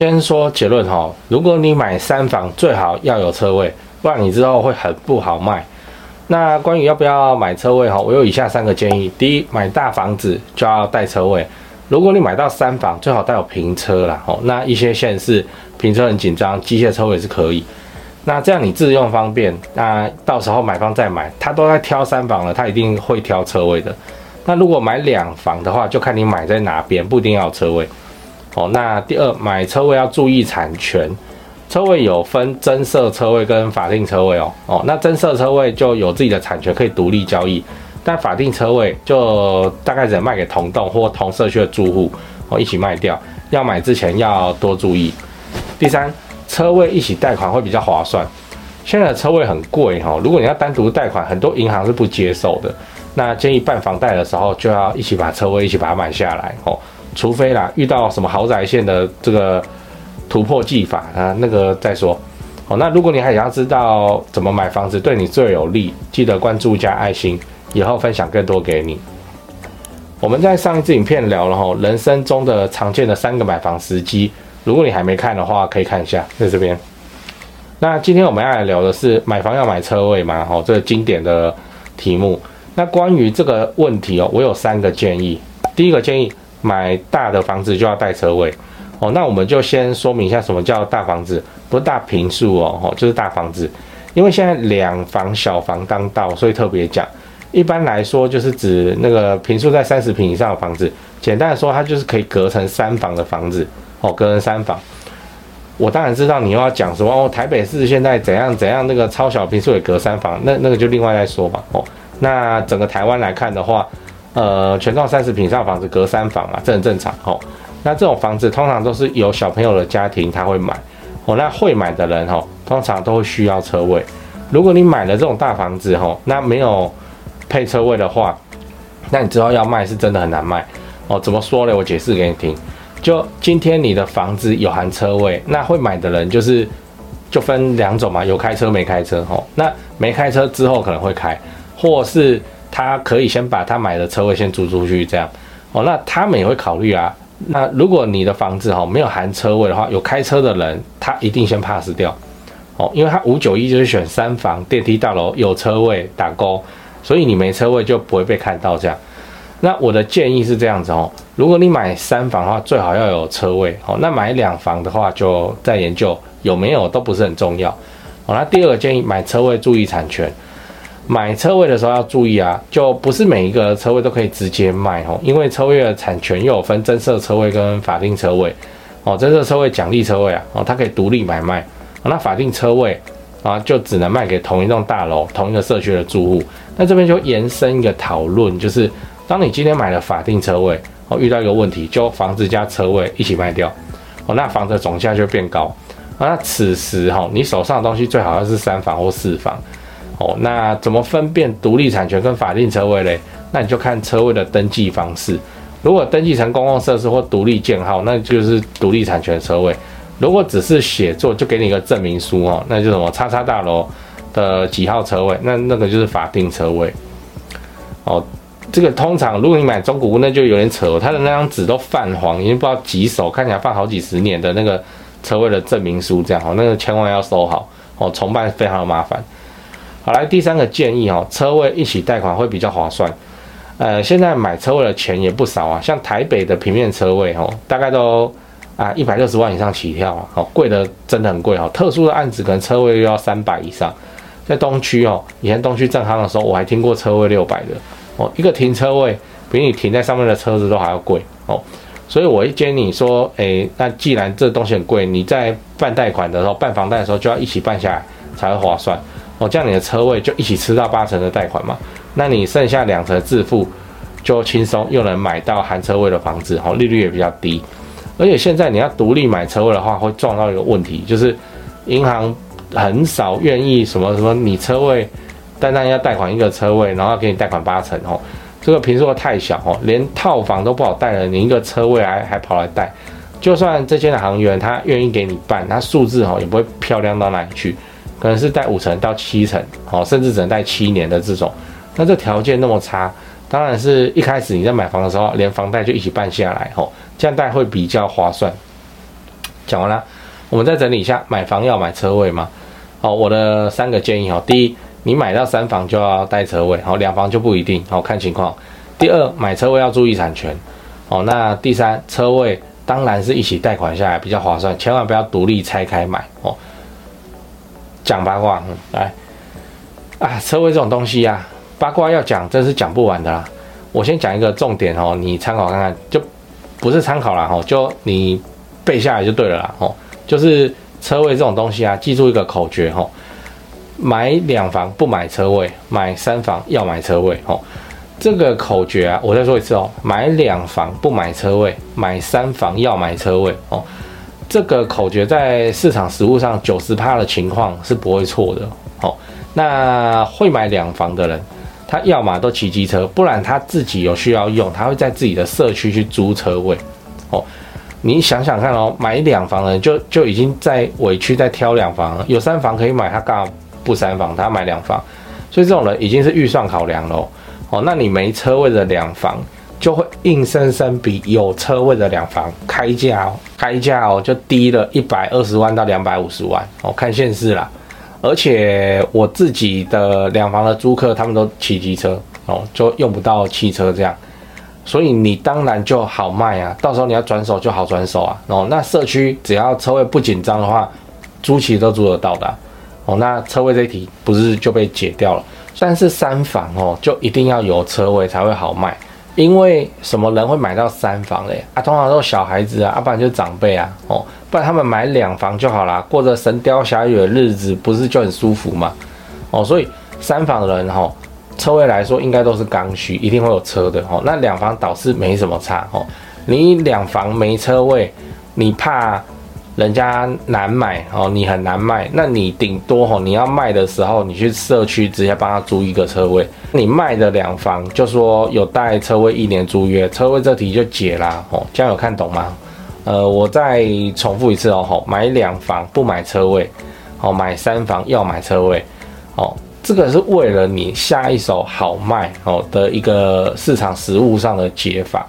先说结论哈，如果你买三房，最好要有车位，不然你之后会很不好卖。那关于要不要买车位哈，我有以下三个建议：第一，买大房子就要带车位；如果你买到三房，最好带有平车啦。哦。那一些县市平车很紧张，机械车位是可以。那这样你自用方便，那到时候买方再买，他都在挑三房了，他一定会挑车位的。那如果买两房的话，就看你买在哪边，不一定要有车位。哦，那第二，买车位要注意产权，车位有分增设车位跟法定车位哦。哦，那增设车位就有自己的产权，可以独立交易，但法定车位就大概只能卖给同栋或同社区的住户哦，一起卖掉。要买之前要多注意。第三，车位一起贷款会比较划算。现在的车位很贵哈，如果你要单独贷款，很多银行是不接受的。那建议办房贷的时候，就要一起把车位一起把它买下来哦。除非啦，遇到什么豪宅线的这个突破技法啊，那个再说。好，那如果你还想要知道怎么买房子对你最有利，记得关注加爱心，以后分享更多给你。我们在上一支影片聊了哈，人生中的常见的三个买房时机，如果你还没看的话，可以看一下在这边。那今天我们要来聊的是买房要买车位吗？哦，这个经典的题目。那关于这个问题哦，我有三个建议。第一个建议。买大的房子就要带车位哦，那我们就先说明一下什么叫大房子，不是大平数哦，就是大房子。因为现在两房小房当道，所以特别讲。一般来说，就是指那个平数在三十平以上的房子。简单的说，它就是可以隔成三房的房子哦，隔成三房。我当然知道你又要讲什么哦，台北市现在怎样怎样，那个超小平数也隔三房，那那个就另外再说吧哦。那整个台湾来看的话。呃，全幢三十平上房子隔三房啊，这很正常哦。那这种房子通常都是有小朋友的家庭他会买哦。那会买的人哦，通常都会需要车位。如果你买了这种大房子哦，那没有配车位的话，那你之后要卖是真的很难卖哦。怎么说呢？我解释给你听。就今天你的房子有含车位，那会买的人就是就分两种嘛，有开车没开车哦。那没开车之后可能会开，或是。他可以先把他买的车位先租出去，这样哦。那他们也会考虑啊。那如果你的房子哈没有含车位的话，有开车的人他一定先 pass 掉哦，因为他五九一就是选三房电梯大楼有车位打勾，所以你没车位就不会被看到这样。那我的建议是这样子哦，如果你买三房的话，最好要有车位哦。那买两房的话，就再研究有没有都不是很重要哦。那第二个建议，买车位注意产权。买车位的时候要注意啊，就不是每一个车位都可以直接卖哦，因为车位的产权又有分增设车位跟法定车位哦。增设车位奖励车位啊，哦，它可以独立买卖。那法定车位啊，就只能卖给同一栋大楼、同一个社区的住户。那这边就延伸一个讨论，就是当你今天买了法定车位哦，遇到一个问题，就房子加车位一起卖掉哦，那房子总价就变高。那此时哈，你手上的东西最好要是三房或四房。哦，那怎么分辨独立产权跟法定车位嘞？那你就看车位的登记方式。如果登记成公共设施或独立建号，那就是独立产权车位；如果只是写作，就给你一个证明书哦，那就什么叉叉大楼的几号车位，那那个就是法定车位。哦，这个通常如果你买中古屋，那就有点扯，它的那张纸都泛黄，已经不知道几手，看起来放好几十年的那个车位的证明书，这样哦，那个千万要收好哦，重办非常麻烦。好，来第三个建议哦，车位一起贷款会比较划算。呃，现在买车位的钱也不少啊，像台北的平面车位哦，大概都啊一百六十万以上起跳啊，哦，贵的真的很贵哦。特殊的案子可能车位又要三百以上。在东区哦，以前东区正康的时候，我还听过车位六百的哦，一个停车位比你停在上面的车子都还要贵哦。所以我一建议你说，诶，那既然这东西很贵，你在办贷款的时候，办房贷的时候就要一起办下来才会划算。哦，这样你的车位就一起吃到八成的贷款嘛？那你剩下两成自付，就轻松又能买到含车位的房子，哦，利率也比较低。而且现在你要独立买车位的话，会撞到一个问题，就是银行很少愿意什么什么你车位单单要贷款一个车位，然后给你贷款八成哦，这个坪数太小哦，连套房都不好贷了，你一个车位还还跑来贷，就算这些的行员他愿意给你办，他数字哦也不会漂亮到哪里去。可能是贷五成到七成，好，甚至只能贷七年的这种，那这条件那么差，当然是一开始你在买房的时候，连房贷就一起办下来，吼，这样贷会比较划算。讲完了，我们再整理一下，买房要买车位吗？好，我的三个建议哈，第一，你买到三房就要带车位，好，两房就不一定，好，看情况。第二，买车位要注意产权，哦，那第三，车位当然是一起贷款下来比较划算，千万不要独立拆开买哦。讲八卦，嗯，来，啊，车位这种东西呀，啊，八卦要讲真是讲不完的啦。我先讲一个重点哦，你参考看看，就不是参考啦，哦，就你背下来就对了啦，哦，就是。车位这种东西啊，记住一个口诀哦，买两房不买车位，买三房要买车位哦。这个口诀啊，我再说一次哦，买两房不买车位，买三房要买车位哦。这个口诀在市场实务上九十趴的情况是不会错的哦。那会买两房的人，他要么都骑机车，不然他自己有需要用，他会在自己的社区去租车位哦。你想想看哦，买两房的人就就已经在委屈在挑两房了，有三房可以买，他干嘛不三房？他买两房，所以这种人已经是预算考量了哦。那你没车位的两房就会硬生生比有车位的两房开价哦，开价哦就低了一百二十万到两百五十万哦，看现实啦。而且我自己的两房的租客他们都骑机车哦，就用不到汽车这样。所以你当然就好卖啊，到时候你要转手就好转手啊。哦，那社区只要车位不紧张的话，租期都租得到的。哦，那车位这一题不是就被解掉了？但是三房哦，就一定要有车位才会好卖，因为什么人会买到三房嘞？啊，通常都是小孩子啊，啊，不然就是长辈啊。哦，不然他们买两房就好啦，过着神雕侠侣的日子，不是就很舒服吗？哦，所以三房的人哈。车位来说，应该都是刚需，一定会有车的哦。那两房倒是没什么差哦。你两房没车位，你怕人家难买哦，你很难卖。那你顶多哦，你要卖的时候，你去社区直接帮他租一个车位。你卖的两房就说有带车位一年租约，车位这题就解啦哦。这样有看懂吗？呃，我再重复一次哦，吼买两房不买车位，哦，买三房要买车位，哦。这个是为了你下一手好卖哦的一个市场实务上的解法。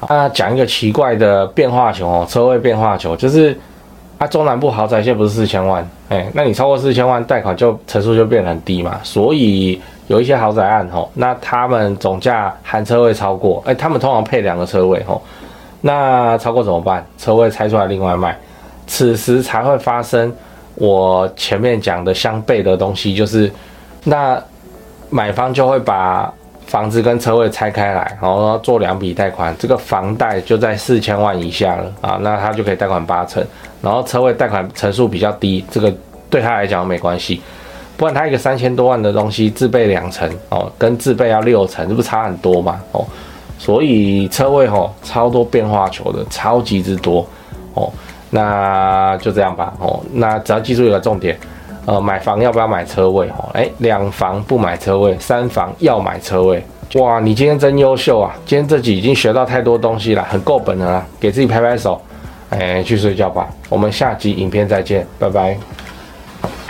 啊，讲一个奇怪的变化球哦，车位变化球就是啊，中南部豪宅现在不是四千万，哎，那你超过四千万贷款就成数就变得很低嘛。所以有一些豪宅案吼，那他们总价含车位超过，哎，他们通常配两个车位吼，那超过怎么办？车位拆出来另外卖，此时才会发生我前面讲的相悖的东西，就是。那买方就会把房子跟车位拆开来，然后做两笔贷款，这个房贷就在四千万以下了啊，那他就可以贷款八成，然后车位贷款成数比较低，这个对他来讲没关系。不然他一个三千多万的东西自备两成哦，跟自备要六成，这不差很多嘛哦。所以车位哦，超多变化球的，超级之多哦。那就这样吧哦，那只要记住一个重点。呃，买房要不要买车位？哦，哎，两房不买车位，三房要买车位。哇，你今天真优秀啊！今天这集已经学到太多东西了，很够本了，给自己拍拍手。哎，去睡觉吧，我们下集影片再见，拜拜。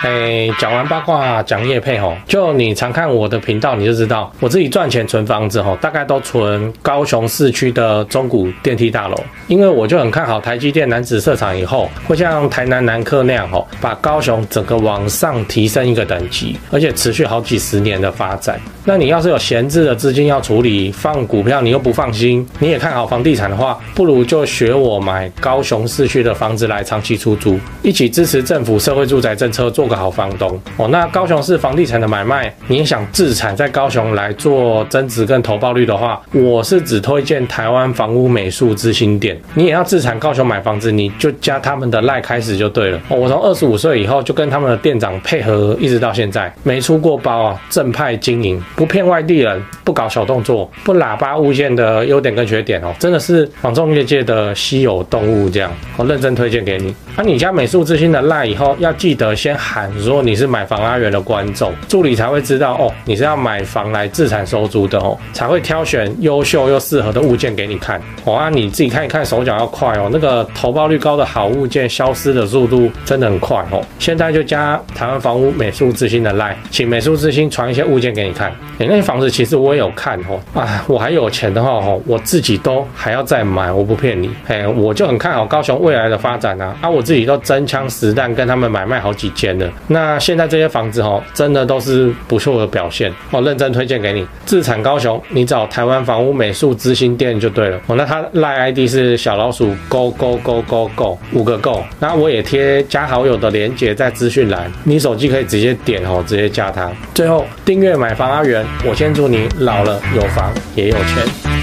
哎，讲完八卦，讲业配吼，就你常看我的频道，你就知道我自己赚钱存房子吼，大概都存高雄市区的中古电梯大楼，因为我就很看好台积电楠梓设厂以后，会像台南南科那样吼，把高雄整个往上提升一个等级，而且持续好几十年的发展。那你要是有闲置的资金要处理，放股票你又不放心，你也看好房地产的话，不如就学我买高雄市区的房子来长期出租，一起支持政府社会住宅政策做个好房东哦，那高雄市房地产的买卖，你想自产在高雄来做增值跟投报率的话，我是只推荐台湾房屋美术之星店。你也要自产高雄买房子，你就加他们的赖开始就对了。哦，我从二十五岁以后就跟他们的店长配合，一直到现在没出过包啊，正派经营，不骗外地人，不搞小动作，不喇叭物件的优点跟缺点哦，真的是房仲业界的稀有动物这样，我认真推荐给你。那、你加美术之星的赖以后要记得先喊。如果你是买房阿元的观众，助理才会知道哦，你是要买房来自产收租的哦，才会挑选优秀又适合的物件给你看哦。啊，你自己看一看，手脚要快哦，那个投报率高的好物件消失的速度真的很快哦。现在就加台湾房屋美术之星的 LINE，请美术之星传一些物件给你看。哎，那些房子其实我也有看哦，啊，我还有钱的话哦，我自己都还要再买，我不骗你，哎，我就很看好高雄未来的发展啊，啊，我自己都真枪实弹跟他们买卖好几间了。那现在这些房子哦，真的都是不错的表现哦，认真推荐给你。自产高雄，你找台湾房屋美术之星店就对了哦。那他赖 ID 是小老鼠 Go Go Go Go Go 五个 Go，那我也贴加好友的连接在资讯栏，你手机可以直接点哦，直接加他。最后订阅买房阿元。我先祝你老了有房也有钱。